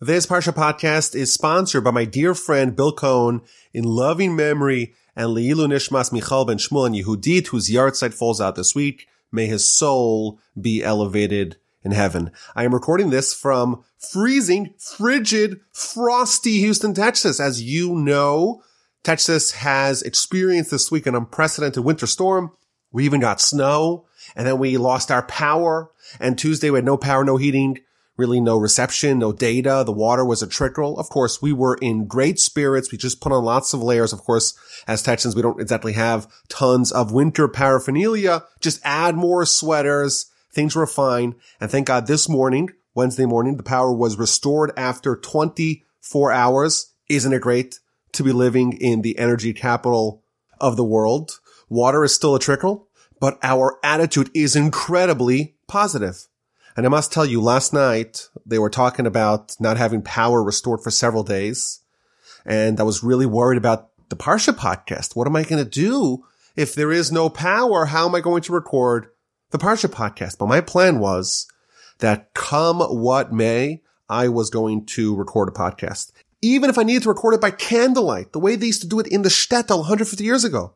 This Parsha podcast is sponsored by my dear friend Bill Cohn in loving memory and Leilu Nishmas Michal Ben Shmuel and Yehudit, whose yahrzeit falls out this week. May his soul be elevated in heaven. I am recording this from freezing, frigid, frosty Houston, Texas. As you know, Texas has experienced this week an unprecedented winter storm. We even got snow and then we lost our power and Tuesday we had no power, no heating really no reception, no data. The water was a trickle. Of course, we were in great spirits. We just put on lots of layers. Of course, as Texans, we don't exactly have tons of winter paraphernalia. Just add more sweaters. Things were fine. And thank God this morning, Wednesday morning, the power was restored after 24 hours. Isn't it great to be living in the energy capital of the world? Water is still a trickle, but our attitude is incredibly positive. And I must tell you, last night they were talking about not having power restored for several days. And I was really worried about the Parsha podcast. What am I going to do if there is no power? How am I going to record the Parsha podcast? But my plan was that come what may, I was going to record a podcast. Even if I needed to record it by candlelight, the way they used to do it in the shtetl 150 years ago,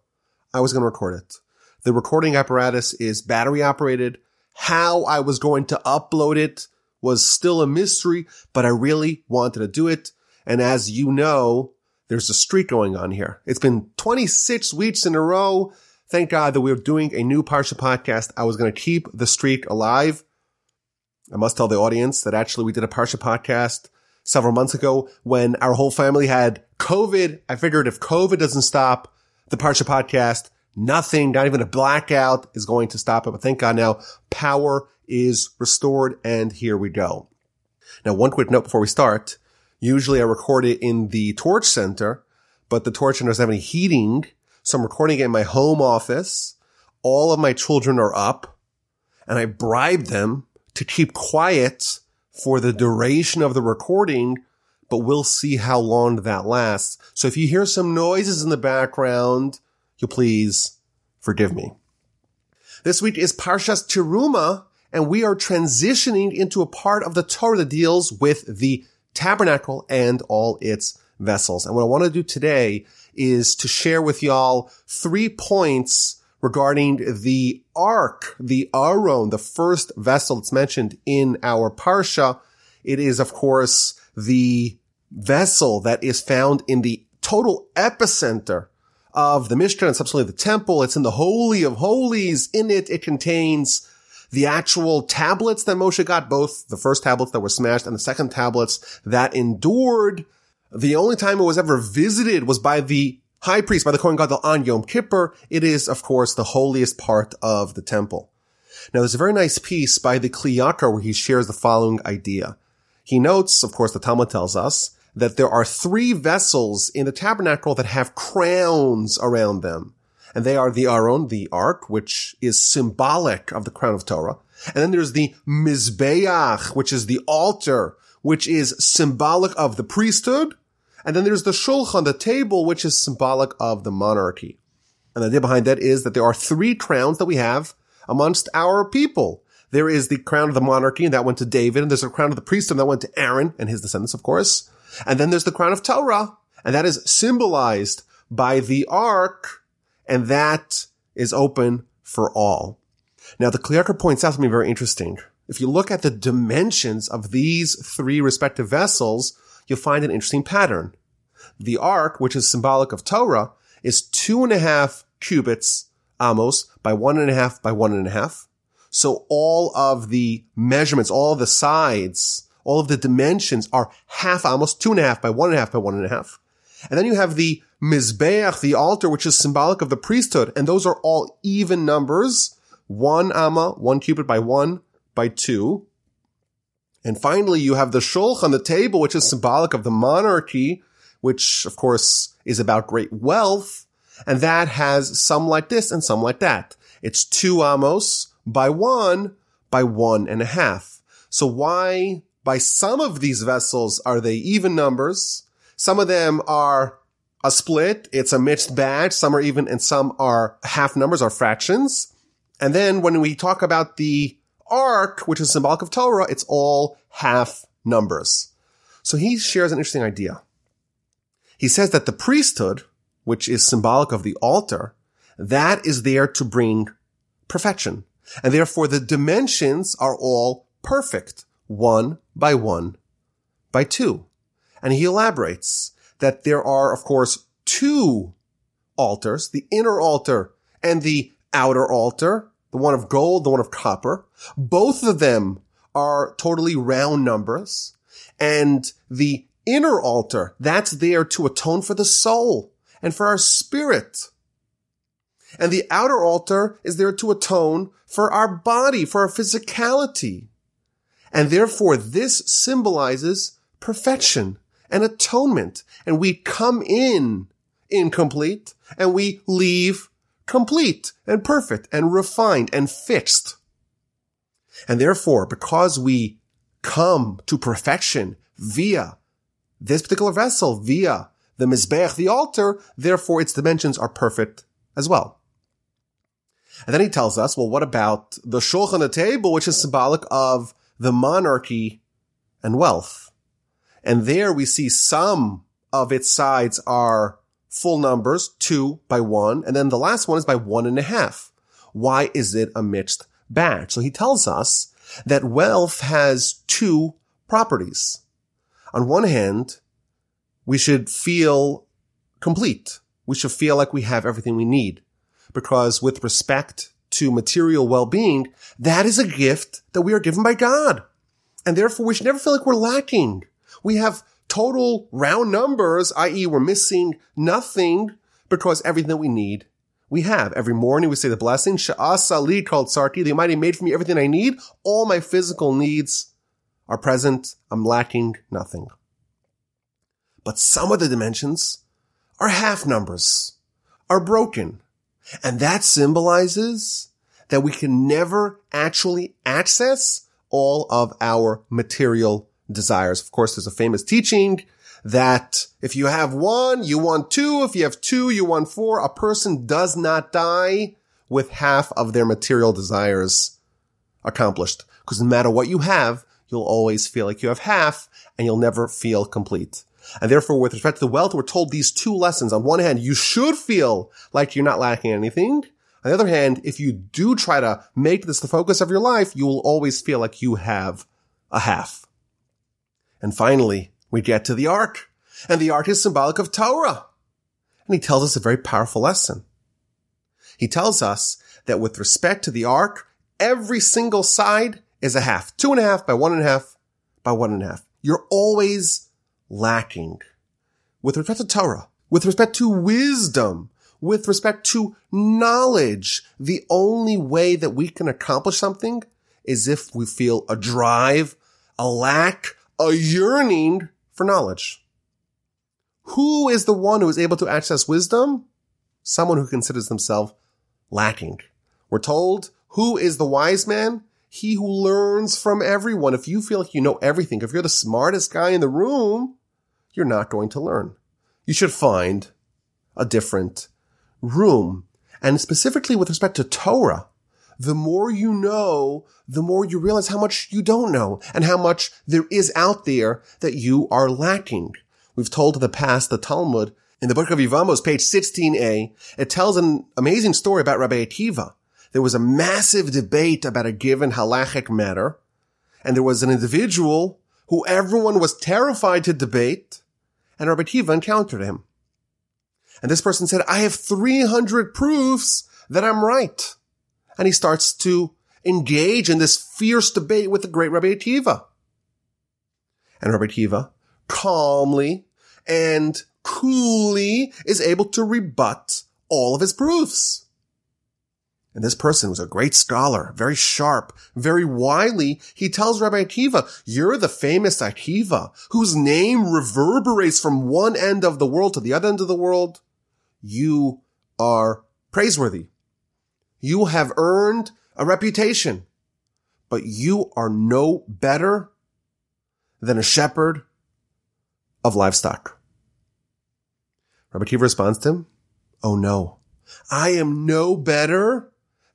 I was going to record it. The recording apparatus is battery operated. How I was going to upload it was still a mystery, but I really wanted to do it. And as you know, there's a streak going on here. It's been 26 weeks in a row. Thank God that we're doing a new Parsha podcast. I was going to keep the streak alive. I must tell the audience that actually we did a Parsha podcast several months ago when our whole family had COVID. I figured if COVID doesn't stop the Parsha podcast, Nothing, not even a blackout is going to stop it. But thank God now power is restored and here we go. Now, one quick note before we start. Usually I record it in the Torch Center, but the Torch Center doesn't have any heating. So I'm recording it in my home office. All of my children are up and I bribe them to keep quiet for the duration of the recording, but we'll see how long that lasts. So if you hear some noises in the background, you please forgive me. This week is Parshas Teruma, and we are transitioning into a part of the Torah that deals with the tabernacle and all its vessels. And what I want to do today is to share with y'all three points regarding the ark, the Aron, the first vessel that's mentioned in our Parsha. It is, of course, the vessel that is found in the total epicenter of the Mishkan and subsequently the temple. It's in the Holy of Holies. In it, it contains the actual tablets that Moshe got, both the first tablets that were smashed and the second tablets that endured. The only time it was ever visited was by the high priest, by the Kohen Gadol on Yom Kippur. It is, of course, the holiest part of the temple. Now, there's a very nice piece by the Kli Yakar where he shares the following idea. He notes, of course, the Talmud tells us that there are three vessels in the tabernacle that have crowns around them. And they are the Aron, the ark, which is symbolic of the crown of Torah. And then there's the Mizbeach, which is the altar, which is symbolic of the priesthood. And then there's the Shulchan, the table, which is symbolic of the monarchy. And the idea behind that is that there are three crowns that we have amongst our people. There is the crown of the monarchy, and that went to David, and there's a crown of the priesthood, and that went to Aaron and his descendants, of course. And then there's the crown of Torah, and that is symbolized by the ark, and that is open for all. Now, the Kli Yakar points out something very interesting. If you look at the dimensions of these three respective vessels, you'll find an interesting pattern. The ark, which is symbolic of Torah, is two and a half cubits, amos, by one and a half by one and a half. So all of the measurements, all the sides all of the dimensions are half, almost two and a half by one and a half by one and a half. And then you have the Mizbeach, the altar, which is symbolic of the priesthood. And those are all even numbers. One amma, one cubit by one by two. And finally, you have the shulchan, the table, which is symbolic of the monarchy, which of course is about great wealth. And that has some like this and some like that. It's two amos by one by one and a half. So why by some of these vessels are they even numbers. Some of them are a split. It's a mixed bag. Some are even and some are half numbers or fractions. And then when we talk about the ark, which is symbolic of Torah, it's all half numbers. So he shares an interesting idea. He says that the priesthood, which is symbolic of the altar, that is there to bring perfection. And therefore the dimensions are all perfect, one by one by two. And he elaborates that there are, of course, two altars, the inner altar and the outer altar, the one of gold, the one of copper. Both of them are totally round numbers. And the inner altar, that's there to atone for the soul and for our spirit. And the outer altar is there to atone for our body, for our physicality. And therefore this symbolizes perfection and atonement. And we come in incomplete and we leave complete and perfect and refined and fixed. And therefore, because we come to perfection via this particular vessel, via the Mizbeach, the altar, therefore its dimensions are perfect as well. And then he tells us, well, what about the shulchan, the table, which is symbolic of the monarchy and wealth? And there we see some of its sides are full numbers, two by one, and then the last one is by one and a half. Why is it a mixed batch? So he tells us that wealth has two properties. On one hand, we should feel complete. We should feel like we have everything we need because with respect to material well-being, that is a gift that we are given by God. And therefore we should never feel like we're lacking. We have total round numbers, i.e. we're missing nothing because everything that we need, we have. Every morning we say the blessing, Sha'asali kol tzarki, the Almighty made for me everything I need. All my physical needs are present. I'm lacking nothing. But some of the dimensions are half numbers, are broken. And that symbolizes that we can never actually access all of our material desires. Of course, there's a famous teaching that if you have one, you want two. If you have two, you want four. A person does not die with half of their material desires accomplished. Because no matter what you have, you'll always feel like you have half and you'll never feel complete. And therefore, with respect to the wealth, we're told these two lessons. On one hand, you should feel like you're not lacking anything. On the other hand, if you do try to make this the focus of your life, you will always feel like you have a half. And finally, we get to the ark. And the ark is symbolic of Torah. And he tells us a very powerful lesson. He tells us that with respect to the ark, every single side is a half. Two and a half by one and a half by one and a half. You're always lacking. With respect to Torah, with respect to wisdom, with respect to knowledge, the only way that we can accomplish something is if we feel a drive, a lack, a yearning for knowledge. Who is the one who is able to access wisdom? Someone who considers themselves lacking. We're told who is the wise man? He who learns from everyone. If you feel like you know everything, if you're the smartest guy in the room, you're not going to learn. You should find a different room. And specifically with respect to Torah, the more you know, the more you realize how much you don't know and how much there is out there that you are lacking. We've told in the past the Talmud in the book of Yevamos, page 16a, it tells an amazing story about Rabbi Akiva. There was a massive debate about a given halachic matter, and there was an individual who everyone was terrified to debate, and Rabbi Akiva encountered him. And this person said, I have 300 proofs that I'm right and he starts to engage in this fierce debate with the great Rabbi Akiva. And Rabbi Akiva calmly and coolly is able to rebut all of his proofs. And this person was a great scholar, very sharp, very wily. He tells Rabbi Akiva, you're the famous Akiva whose name reverberates from one end of the world to the other end of the world. You are praiseworthy. You have earned a reputation, but you are no better than a shepherd of livestock. Rabbi Akiva responds to him, Oh no, I am no better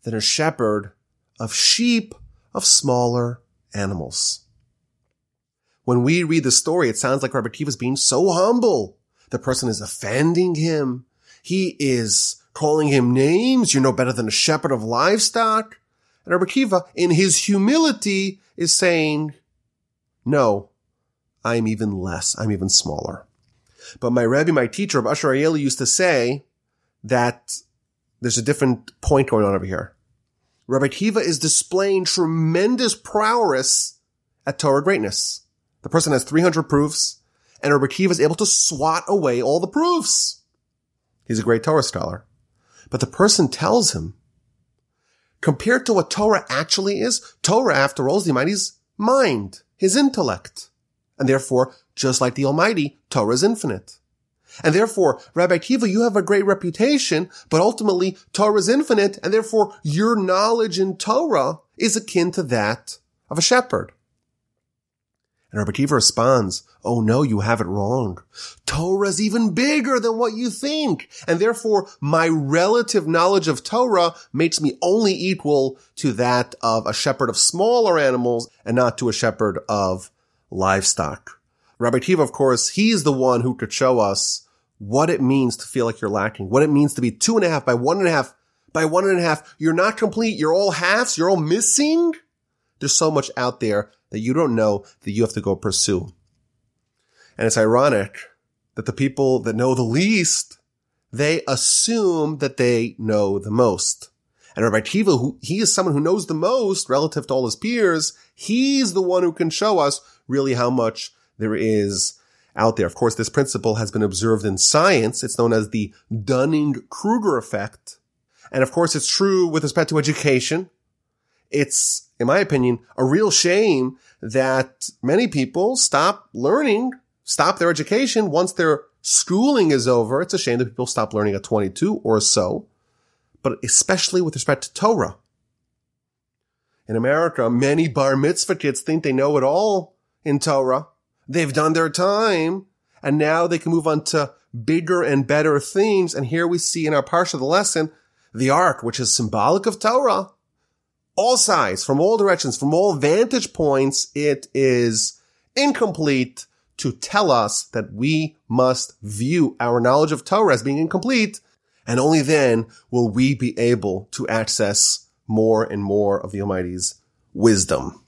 than a shepherd of sheep of smaller animals. when we read the story, it sounds like Rabbi Kiva is being so humble. The person is offending him. He is calling him names. You're no better than a shepherd of livestock. And Rabbi Akiva, in his humility, is saying, no, I'm even less. I'm even smaller. But my Rebbe, my teacher, Rabbi Asher Arieli, used to say that there's a different point going on over here. Rabbi Akiva is displaying tremendous prowess at Torah greatness. The person has 300 proofs, and Rabbi Akiva is able to swat away all the proofs. He's a great Torah scholar. But the person tells him, compared to what Torah actually is, Torah, after all, is the Almighty's mind, his intellect. And therefore, just like the Almighty, Torah is infinite. And therefore, Rabbi Akiva, you have a great reputation, but ultimately Torah is infinite, and therefore your knowledge in Torah is akin to that of a shepherd. And Rabbi Akiva responds, Oh no, you have it wrong. Torah is even bigger than what you think. And therefore, my relative knowledge of Torah makes me only equal to that of a shepherd of smaller animals and not to a shepherd of livestock. Rabbi Akiva, of course, he's the one who could show us what it means to feel like you're lacking, what it means to be two and a half by one and a half by one and a half. You're not complete. You're all halves. You're all missing. There's so much out there that you don't know that you have to go pursue. And it's ironic that the people that know the least, they assume that they know the most. And Rabbi Akiva, who he is someone who knows the most relative to all his peers, he's the one who can show us really how much there is out there. Of course, this principle has been observed in science. It's known as the Dunning-Kruger effect. And of course, it's true with respect to education. It's, in my opinion, a real shame that many people stop learning, stop their education once their schooling is over. It's a shame that people stop learning at 22 or so, but especially with respect to Torah. In America, many bar mitzvah kids think they know it all in Torah. They've done their time and now they can move on to bigger and better themes. And here we see in our parsha of the lesson, the ark, which is symbolic of Torah, all sides, from all directions, from all vantage points, it is incomplete to tell us that we must view our knowledge of Torah as being incomplete, and only then will we be able to access more and more of the Almighty's wisdom.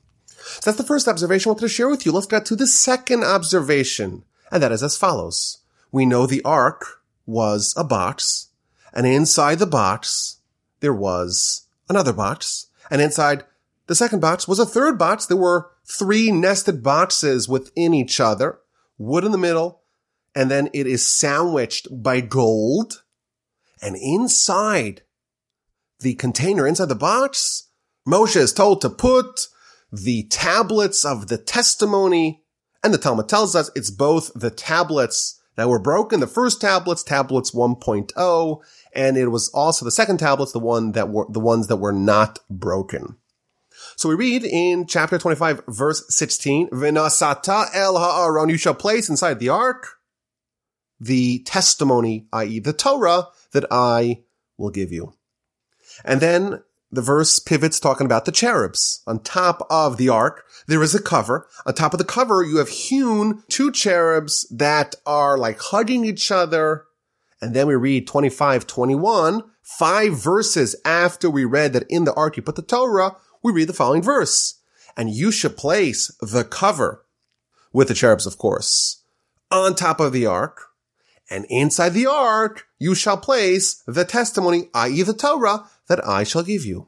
So that's the first observation I wanted to share with you. Let's get to the second observation, and that is as follows. We know the ark was a box, and inside the box, there was another box, and inside the second box was a third box. There were three nested boxes within each other, wood in the middle, and then it is sandwiched by gold. And inside the container, inside the box, Moshe is told to put the tablets of the testimony. And the Talmud tells us it's both the tablets that were broken, the first tablets, tablets 1.0, and it was also the second tablets, the one that were, the ones that were not broken. So we read in chapter 25, verse 16, Vinasata el ha'aron, you shall place inside the ark the testimony, i.e. the Torah, that I will give you. And then the verse pivots talking about the cherubs. On top of the ark, there is a cover. On top of the cover, you have hewn two cherubs that are like hugging each other and then we read 25, 21, five verses after we read that in the ark you put the Torah, we read the following verse. And you should place the cover with the cherubs, of course, on top of the ark. And inside the ark, you shall place the testimony, i.e. the Torah, that I shall give you.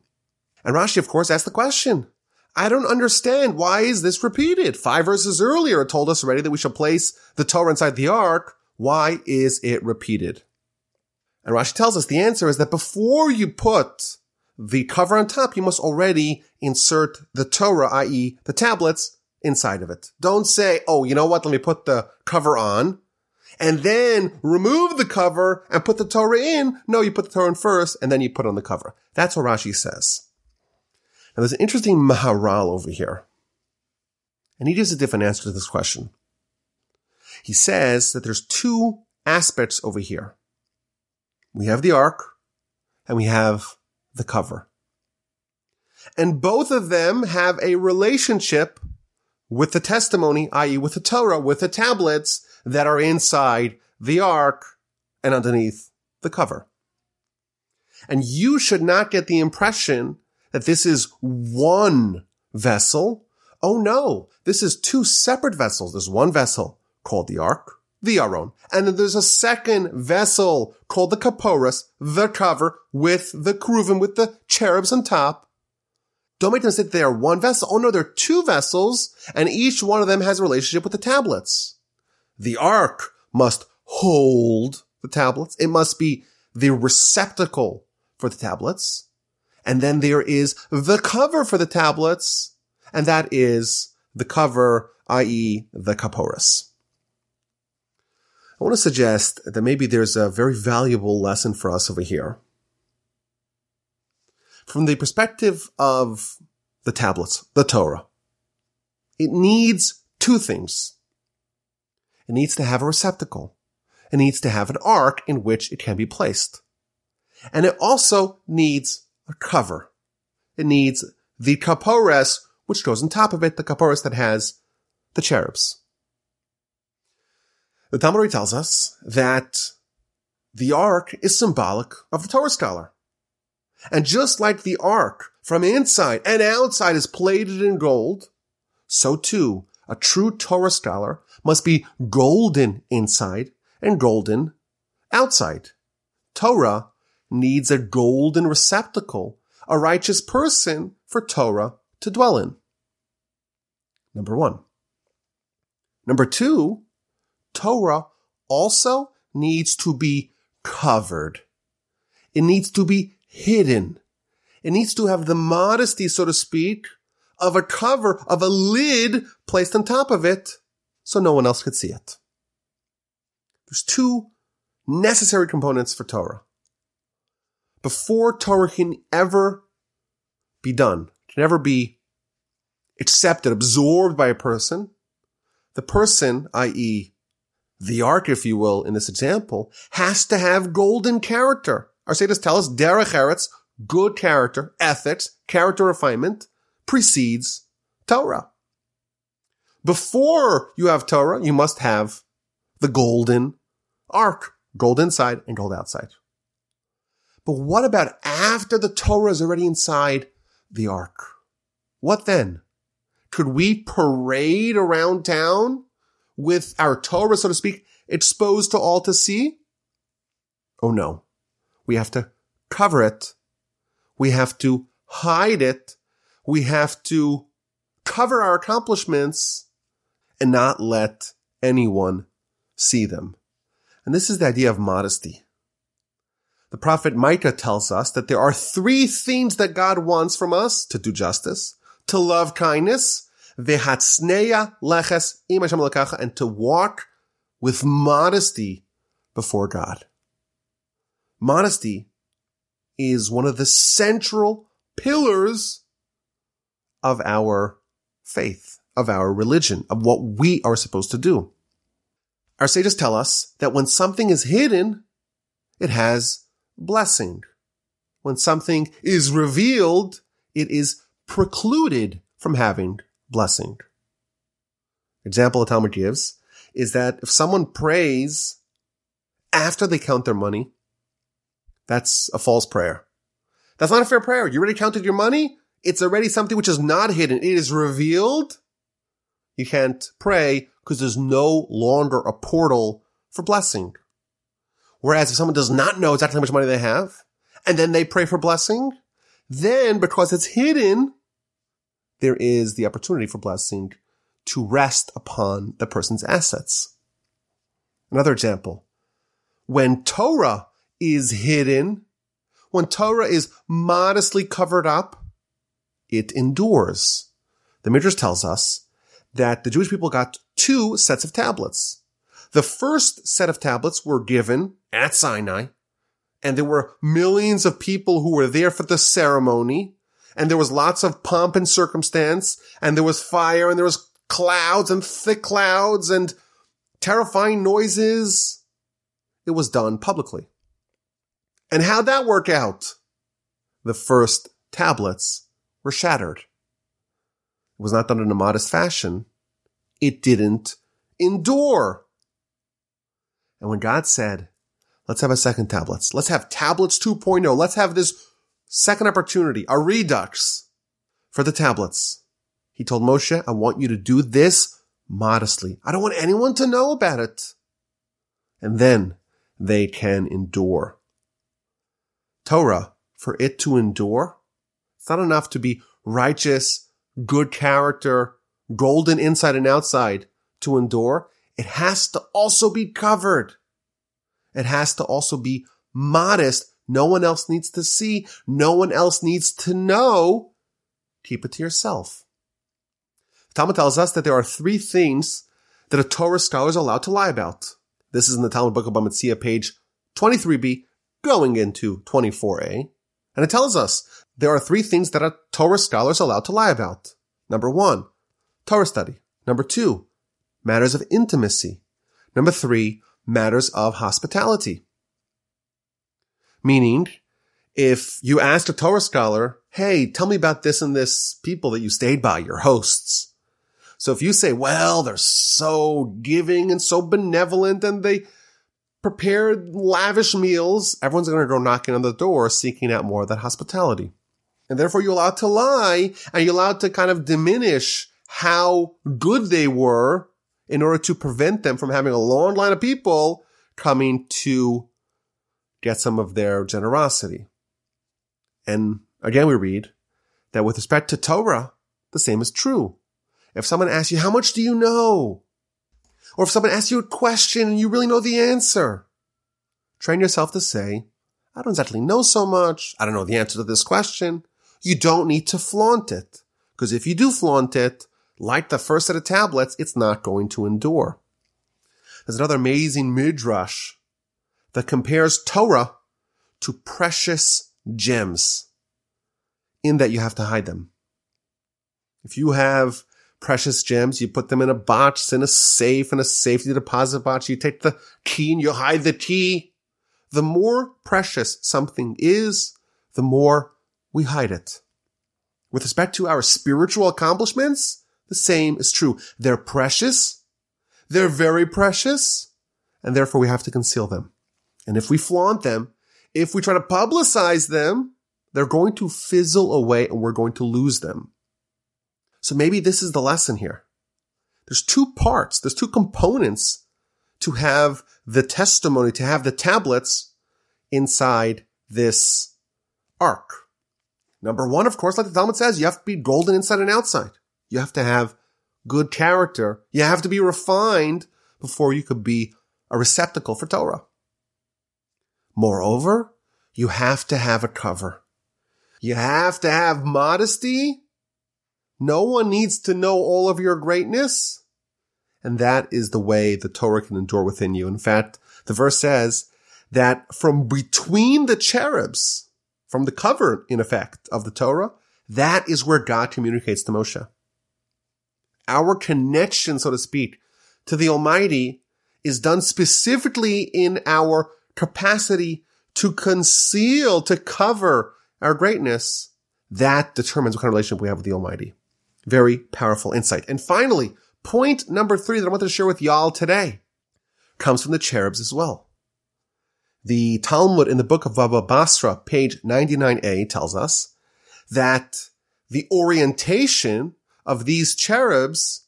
And Rashi, of course, asked the question. I don't understand. Why is this repeated? Five verses earlier, it told us already that we shall place the Torah inside the ark. Why is it repeated? And Rashi tells us the answer is that before you put the cover on top, you must already insert the Torah, i.e. the tablets, inside of it. Don't say, oh, you know what? Let me put the cover on and then remove the cover and put the Torah in. No, you put the Torah in first and then you put on the cover. That's what Rashi says. Now there's an interesting Maharal over here. And he gives a different answer to this question. He says that there's two aspects over here. We have the ark and we have the cover. And both of them have a relationship with the testimony, i.e. with the Torah, with the tablets that are inside the ark and underneath the cover. And you should not get the impression that this is one vessel. Oh no, this is two separate vessels. There's one vessel called the ark, the Aron, and then there's a second vessel called the Kaporas, the cover with the Kruvim, with the cherubs on top. Don't make them say they are one vessel. Oh no, they're two vessels, and each one of them has a relationship with the tablets. The ark must hold the tablets. It must be the receptacle for the tablets. And then there is the cover for the tablets, and that is the cover, i.e. the kaporas. I want to suggest that maybe there's a very valuable lesson for us over here. From the perspective of the tablets, the Torah, it needs two things. It needs to have a receptacle. It needs to have an ark in which it can be placed. And it also needs a cover. It needs the kapores, which goes on top of it, the kapores that has the cherubs. The Talmud tells us that the ark is symbolic of the Torah scholar. And just like the ark from inside and outside is plated in gold, so too a true Torah scholar must be golden inside and golden outside. Torah needs a golden receptacle, a righteous person for Torah to dwell in. Number one. Number two, Torah also needs to be covered. It needs to be hidden. It needs to have the modesty, so to speak, of a cover, of a lid placed on top of it so no one else could see it. There's two necessary components for Torah before Torah can ever be done, can ever be accepted, absorbed by a person, the person, i.e., the ark, if you will, in this example, has to have golden character. Our sages tell us, derech eretz, good character, ethics, character refinement, precedes Torah. Before you have Torah, you must have the golden ark, gold inside and gold outside. But what about after the Torah is already inside the ark? What then? Could we parade around town with our Torah, so to speak, exposed to all to see? Oh no. We have to cover it. We have to hide it. We have to cover our accomplishments and not let anyone see them. And this is the idea of modesty. The prophet Micah tells us that there are three things that God wants from us to do justice, to love kindness, leches and to walk with modesty before God. Modesty is one of the central pillars of our faith, of our religion, of what we are supposed to do. Our sages tell us that when something is hidden, it has blessing. When something is revealed, it is precluded from having blessing. Example the Talmud gives is that if someone prays after they count their money, that's a false prayer. That's not a fair prayer. You already counted your money. It's already something which is not hidden. It is revealed. You can't pray because there's no longer a portal for blessing. Whereas if someone does not know exactly how much money they have, and then they pray for blessing, then because it's hidden, there is the opportunity for blessing to rest upon the person's assets. Another example. When Torah is hidden, when Torah is modestly covered up, it endures. The Midrash tells us that the Jewish people got two sets of tablets. The first set of tablets were given at Sinai, and there were millions of people who were there for the ceremony, and there was lots of pomp and circumstance, and there was fire, and there was clouds and thick clouds and terrifying noises. It was done publicly. And how'd that work out? The first tablets were shattered. It was not done in a modest fashion. it didn't endure. And when God said, let's have a second tablets, let's have tablets 2.0, let's have this second opportunity, a redux for the tablets. He told Moshe, I want you to do this modestly. I don't want anyone to know about it. And then they can endure. Torah, for it to endure, it's not enough to be righteous, good character, golden inside and outside to endure. It has to also be covered. It has to also be modest. No one else needs to see. No one else needs to know. Keep it to yourself. Talmud tells us that there are three things that a Torah scholar is allowed to lie about. This is in the Talmud Book of Bava page 23b, going into 24a. And it tells us there are three things that a Torah scholar is allowed to lie about. Number one, Torah study. Number two, matters of intimacy. Number three, matters of hospitality. Meaning, if you asked a Torah scholar, hey, tell me about this and this people that you stayed by, your hosts. So if you say, well, they're so giving and so benevolent and they prepared lavish meals, everyone's going to go knocking on the door seeking out more of that hospitality. And therefore you're allowed to lie and you're allowed to kind of diminish how good they were in order to prevent them from having a long line of people coming to get some of their generosity. And again, we read that with respect to Torah, the same is true. If someone asks you, how much do you know? Or if someone asks you a question and you really know the answer, train yourself to say, I don't exactly know so much. I don't know the answer to this question. You don't need to flaunt it. Because if you do flaunt it, like the first set of tablets, it's not going to endure. There's another amazing midrash that compares Torah to precious gems in that you have to hide them. If you have precious gems, you put them in a box, in a safe, in a safety deposit box, you take the key and you hide the key. The more precious something is, the more we hide it. With respect to our spiritual accomplishments, the same is true. They're precious. They're very precious. And therefore we have to conceal them. And if we flaunt them, if we try to publicize them, they're going to fizzle away and we're going to lose them. So maybe this is the lesson here. There's two parts. There's two components to have the testimony, to have the tablets inside this ark. Number one, of course, like the Talmud says, you have to be golden inside and outside. You have to have good character. You have to be refined before you could be a receptacle for Torah. Moreover, you have to have a cover. You have to have modesty. No one needs to know all of your greatness. And that is the way the Torah can endure within you. In fact, the verse says that from between the cherubs, from the cover, in effect, of the Torah, that is where God communicates to Moshe our connection, so to speak, to the Almighty is done specifically in our capacity to conceal, to cover our greatness. That determines what kind of relationship we have with the Almighty. Very powerful insight. And finally, point number three that I wanted to share with y'all today comes from the cherubs as well. The Talmud in the book of Baba Basra, page 99a, tells us that the orientation of these cherubs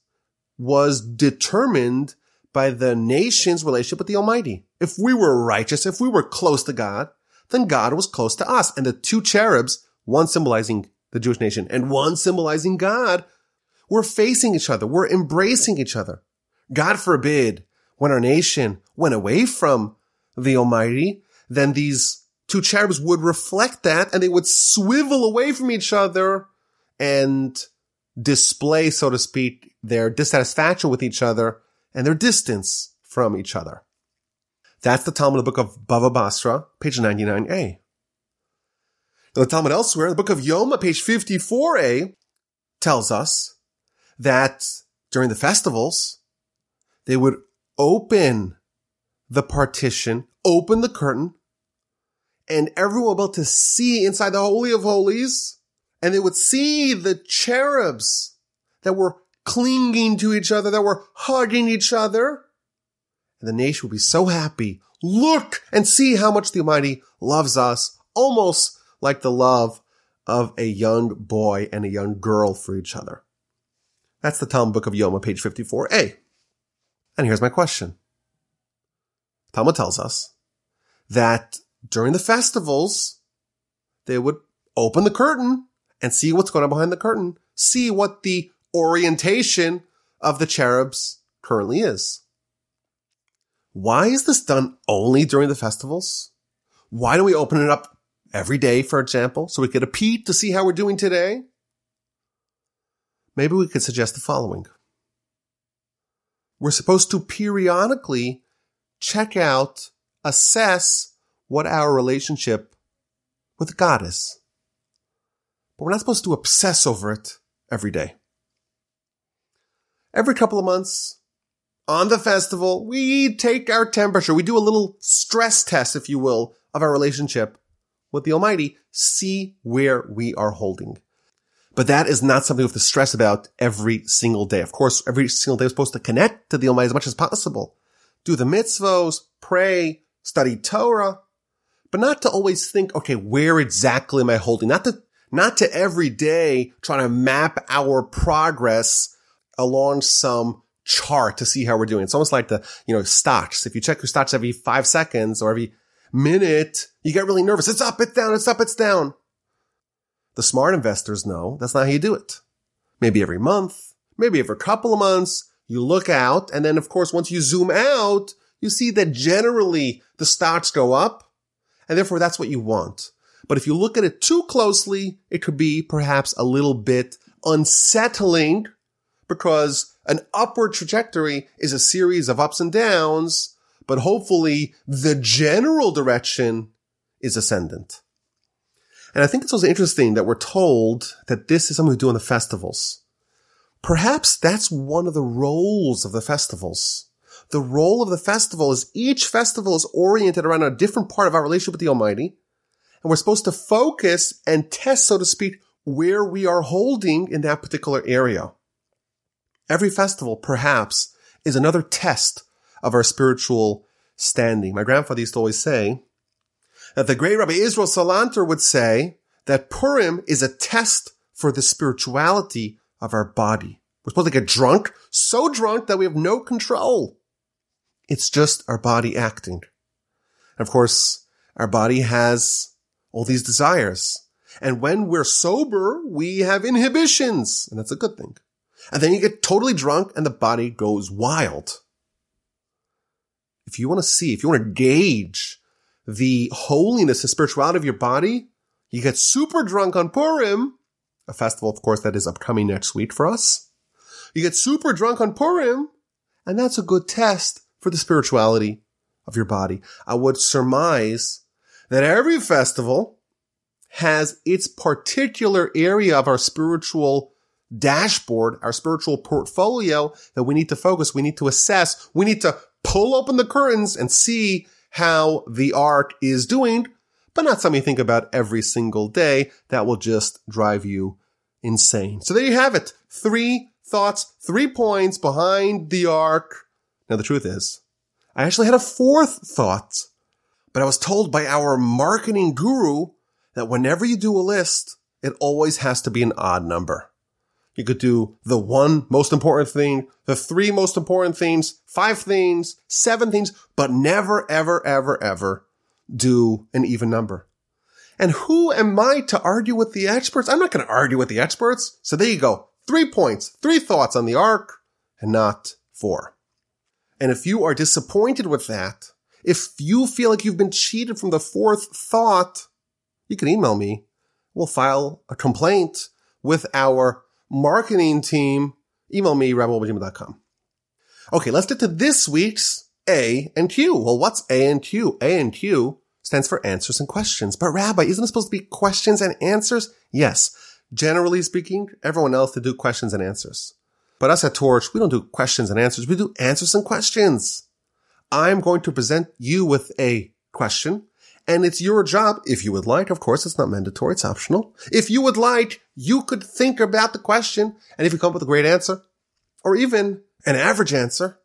was determined by the nation's relationship with the Almighty. If we were righteous, if we were close to God, then God was close to us. And the two cherubs, one symbolizing the Jewish nation and one symbolizing God, were facing each other. We're embracing each other. God forbid when our nation went away from the Almighty, then these two cherubs would reflect that and they would swivel away from each other and display, so to speak, their dissatisfaction with each other and their distance from each other. That's the Talmud, the book of Bava Basra, page 99a. The Talmud elsewhere, the book of Yoma, page 54a, tells us that during the festivals, they would open the partition, open the curtain, and everyone able to see inside the Holy of Holies and they would see the cherubs that were clinging to each other, that we're hugging each other. And the nation will be so happy. Look and see how much the Almighty loves us, almost like the love of a young boy and a young girl for each other. That's the Talmud Book of Yoma, page 54a. And here's my question. Talmud tells us that during the festivals, they would open the curtain and see what's going on behind the curtain, see what the orientation of the cherubs currently is. Why is this done only during the festivals? Why don't we open it up every day, for example, so we get a peek to see how we're doing today? Maybe we could suggest the following. We're supposed to periodically check out, assess what our relationship with God is. But we're not supposed to obsess over it every day. Every couple of months, on the festival, we take our temperature. We do a little stress test, if you will, of our relationship with the Almighty, see where we are holding. But that is not something we have to stress about every single day. Of course, every single day we're supposed to connect to the Almighty as much as possible. Do the mitzvos, pray, study Torah, but not to always think, okay, where exactly am I holding? Not to, not to every day try to map our progress along some chart to see how we're doing. It's almost like the, you know, stocks. If you check your stocks every five seconds or every minute, you get really nervous. It's up, it's down, it's up, it's down. The smart investors know that's not how you do it. Maybe every month, maybe every couple of months, you look out. And then, of course, once you zoom out, you see that generally the stocks go up. And therefore, that's what you want. But if you look at it too closely, it could be perhaps a little bit unsettling because an upward trajectory is a series of ups and downs, but hopefully the general direction is ascendant. And I think it's also interesting that we're told that this is something we do in the festivals. Perhaps that's one of the roles of the festivals. The role of the festival is each festival is oriented around a different part of our relationship with the Almighty. And we're supposed to focus and test, so to speak, where we are holding in that particular area. Every festival, perhaps, is another test of our spiritual standing. My grandfather used to always say that the great Rabbi Israel Salanter would say that Purim is a test for the spirituality of our body. We're supposed to get drunk, so drunk that we have no control. It's just our body acting. And of course, our body has all these desires. And when we're sober, we have inhibitions, and that's a good thing. And then you get totally drunk and the body goes wild. If you want to see, if you want to gauge the holiness and spirituality of your body, you get super drunk on Purim, a festival, of course, that is upcoming next week for us. You get super drunk on Purim, and that's a good test for the spirituality of your body. I would surmise that every festival has its particular area of our spiritual dashboard, our spiritual portfolio that we need to focus. We need to assess. We need to pull open the curtains and see how the ark is doing, but not something you think about every single day. That will just drive you insane. So there you have it. Three thoughts, three points behind the arc. Now the truth is, I actually had a fourth thought, but I was told by our marketing guru that whenever you do a list, it always has to be an odd number. You could do the one most important thing, the three most important things, five things, seven things, but never, ever, ever, ever do an even number. And who am I to argue with the experts? I'm not going to argue with the experts. So there you go. Three points, three thoughts on the ark and not four. And if you are disappointed with that, if you feel like you've been cheated from the fourth thought, you can email me. We'll file a complaint with our marketing team, email me, rabbiwolbajima.com. Okay, let's get to this week's A and Q. Well, what's A and Q? A and Q stands for answers and questions. But Rabbi, isn't it supposed to be questions and answers? Yes. Generally speaking, everyone else to do questions and answers. But us at Torch, we don't do questions and answers. We do answers and questions. I'm going to present you with a question and it's your job, if you would like, of course, it's not mandatory, it's optional. If you would like, you could think about the question, and if you come up with a great answer, or even an average answer,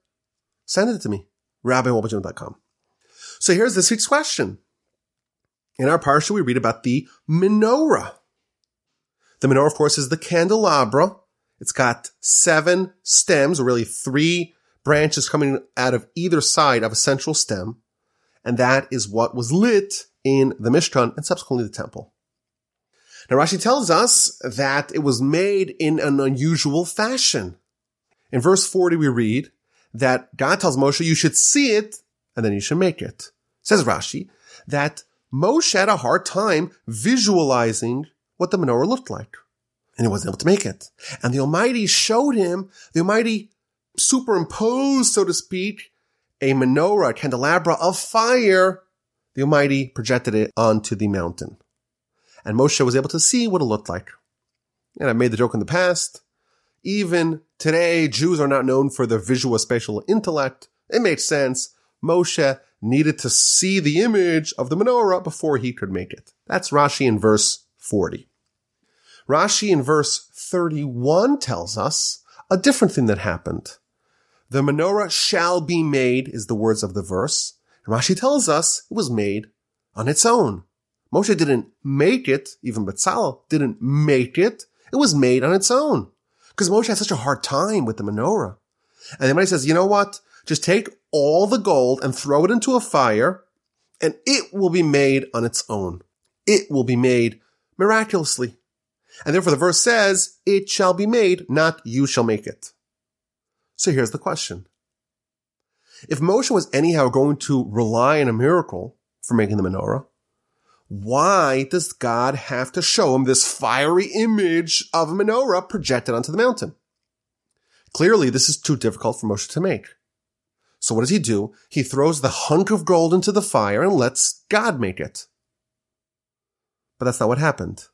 send it to me, rabbiwolbajim.com. So here's this week's question. In our parsha, we read about the menorah. The menorah, of course, is the candelabra. It's got seven stems, or really three branches coming out of either side of a central stem. And that is what was lit in the Mishkan and subsequently the temple. Now Rashi tells us that it was made in an unusual fashion. In verse 40 we read that God tells Moshe you should see it and then you should make it. Says Rashi that Moshe had a hard time visualizing what the menorah looked like. And he wasn't able to make it. And the Almighty showed him, the Almighty superimposed, so to speak, a menorah, a candelabra of fire. The Almighty projected it onto the mountain. And Moshe was able to see what it looked like. And I've made the joke in the past. Even today, Jews are not known for their visual spatial intellect. It makes sense. Moshe needed to see the image of the menorah before he could make it. That's Rashi in verse 40. Rashi in verse 31 tells us a different thing that happened. The menorah shall be made is the words of the verse. And Rashi tells us it was made on its own. Moshe didn't make it, even Bezalel didn't make it. It was made on its own. Because Moshe had such a hard time with the menorah. And Moshe says, you know what? Just take all the gold and throw it into a fire and it will be made on its own. It will be made miraculously. And therefore the verse says, it shall be made, not you shall make it. So here's the question. If Moshe was anyhow going to rely on a miracle for making the menorah, why does God have to show him this fiery image of a menorah projected onto the mountain? Clearly, this is too difficult for Moshe to make. So what does he do? He throws the hunk of gold into the fire and lets God make it. But that's not what happened.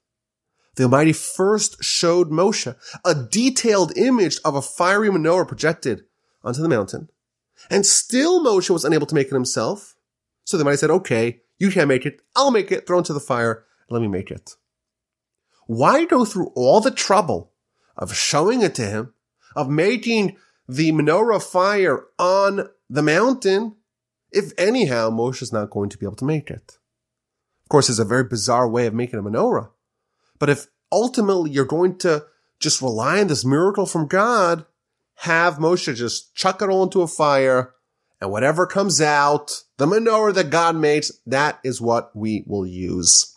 The Almighty first showed Moshe a detailed image of a fiery menorah projected onto the mountain. And still Moshe was unable to make it himself. So the Almighty said, okay, you can't make it. I'll make it. Throw into the fire. Let me make it. Why go through all the trouble of showing it to him, of making the menorah fire on the mountain, if anyhow Moshe is not going to be able to make it? Of course, it's a very bizarre way of making a menorah. But if ultimately you're going to just rely on this miracle from God, have Moshe just chuck it all into a fire and whatever comes out, the menorah that God makes, that is what we will use.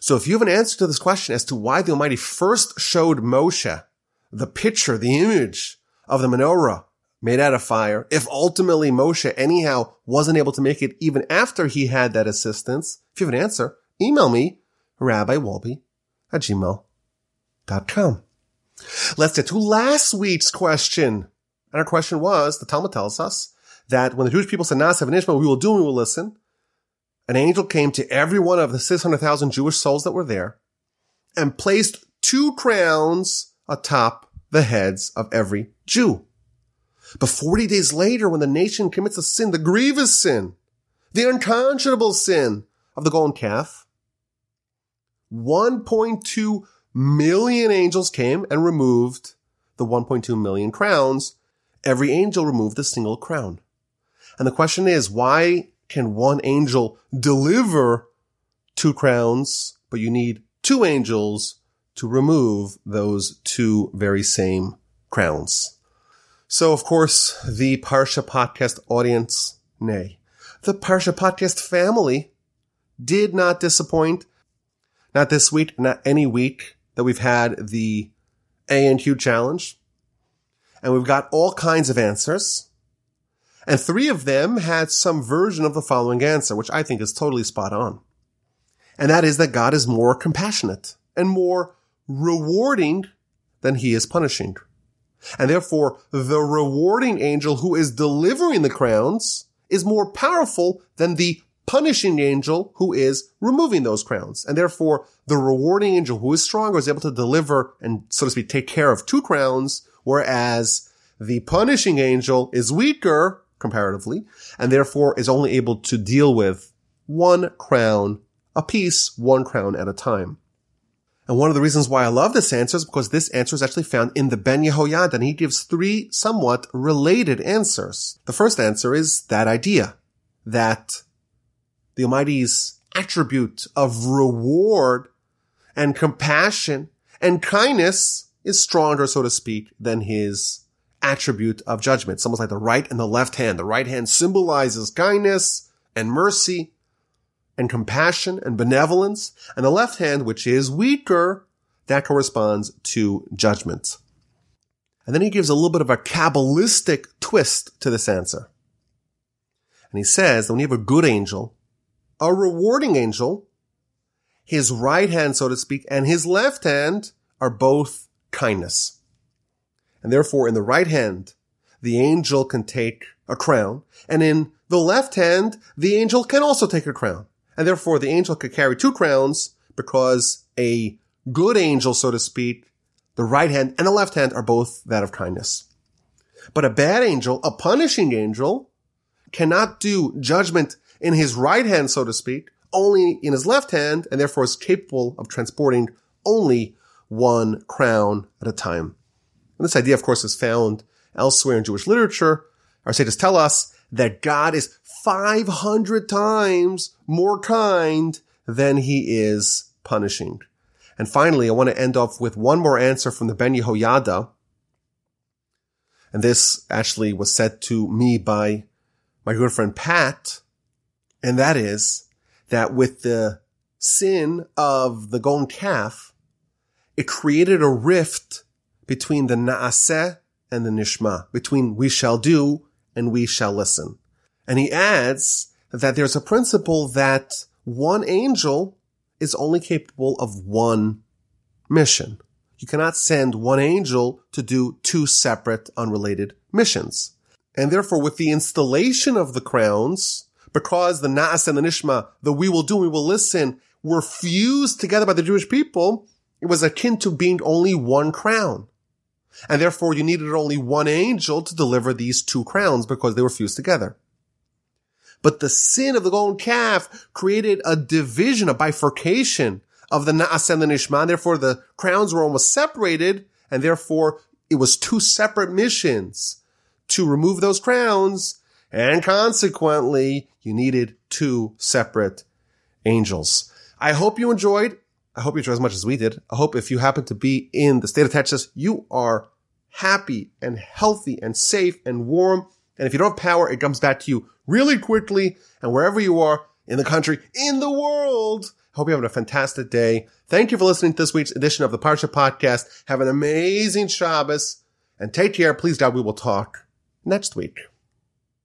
So if you have an answer to this question as to why the Almighty first showed Moshe the picture, the image of the menorah made out of fire, if ultimately Moshe anyhow wasn't able to make it even after he had that assistance, if you have an answer, email me, rabbiwolbe at gmail.com. Let's get to last week's question. And our question was, the Talmud tells us, that when the Jewish people said, Na'aseh v'nishma, we will do and we will listen, an angel came to every one of the 600,000 Jewish souls that were there and placed two crowns atop the heads of every Jew. But 40 days later, when the nation commits a sin, the grievous sin, the unconscionable sin of the golden calf, 1.2 million angels came and removed the 1.2 million crowns. Every angel removed a single crown. And the question is, why can one angel deliver two crowns, but you need two angels to remove those two very same crowns? So, of course, the Parsha podcast audience, nay, the Parsha podcast family did not disappoint. Not this week, not any week that we've had the A and Q challenge. And we've got all kinds of answers. And three of them had some version of the following answer, which I think is totally spot on. And that is that God is more compassionate and more rewarding than he is punishing. And therefore, the rewarding angel who is delivering the crowns is more powerful than the punishing angel who is removing those crowns. And therefore, the rewarding angel who is stronger is able to deliver and, so to speak, take care of two crowns, whereas the punishing angel is weaker comparatively, and therefore is only able to deal with one crown a piece, one crown at a time. And one of the reasons why I love this answer is because this answer is actually found in the Ben Yehoyada, and he gives three somewhat related answers. The first answer is that idea that the Almighty's attribute of reward and compassion and kindness is stronger, so to speak, than his attribute of judgment. It's almost like the right and the left hand. The right hand symbolizes kindness and mercy and compassion and benevolence. And the left hand, which is weaker, that corresponds to judgment. And then he gives a little bit of a Kabbalistic twist to this answer. And he says that when you have a good angel, a rewarding angel, his right hand, so to speak, and his left hand are both kindness. And therefore, in the right hand, the angel can take a crown, and in the left hand, the angel can also take a crown. And therefore, the angel could carry two crowns because a good angel, so to speak, the right hand and the left hand are both that of kindness. But a bad angel, a punishing angel, cannot do judgment in his right hand, so to speak, only in his left hand, and therefore is capable of transporting only one crown at a time. And this idea, of course, is found elsewhere in Jewish literature. Our sages tell us that God is 500 times more kind than he is punishing. And finally, I want to end off with one more answer from the Ben Yehoyada. And this actually was said to me by my good friend Pat. And that is that with the sin of the golden calf, it created a rift between the naaseh and the nishma, between we shall do and we shall listen. And he adds that there's a principle that one angel is only capable of one mission. You cannot send one angel to do two separate unrelated missions. And therefore, with the installation of the crowns, because the Naaseh and the Nishma, the we will do, we will listen, were fused together by the Jewish people, it was akin to being only one crown. And therefore, you needed only one angel to deliver these two crowns because they were fused together. But the sin of the golden calf created a division, a bifurcation of the Naaseh and the Nishma. Therefore, the crowns were almost separated, and therefore it was two separate missions to remove those crowns, and consequently, you needed two separate angels. I hope you enjoyed. I hope you enjoyed as much as we did. I hope if you happen to be in the state of Texas, you are happy and healthy and safe and warm. And if you don't have power, it comes back to you really quickly. And wherever you are in the country, in the world, I hope you're having a fantastic day. Thank you for listening to this week's edition of the Parsha Podcast. Have an amazing Shabbos and take care. Please God, we will talk next week.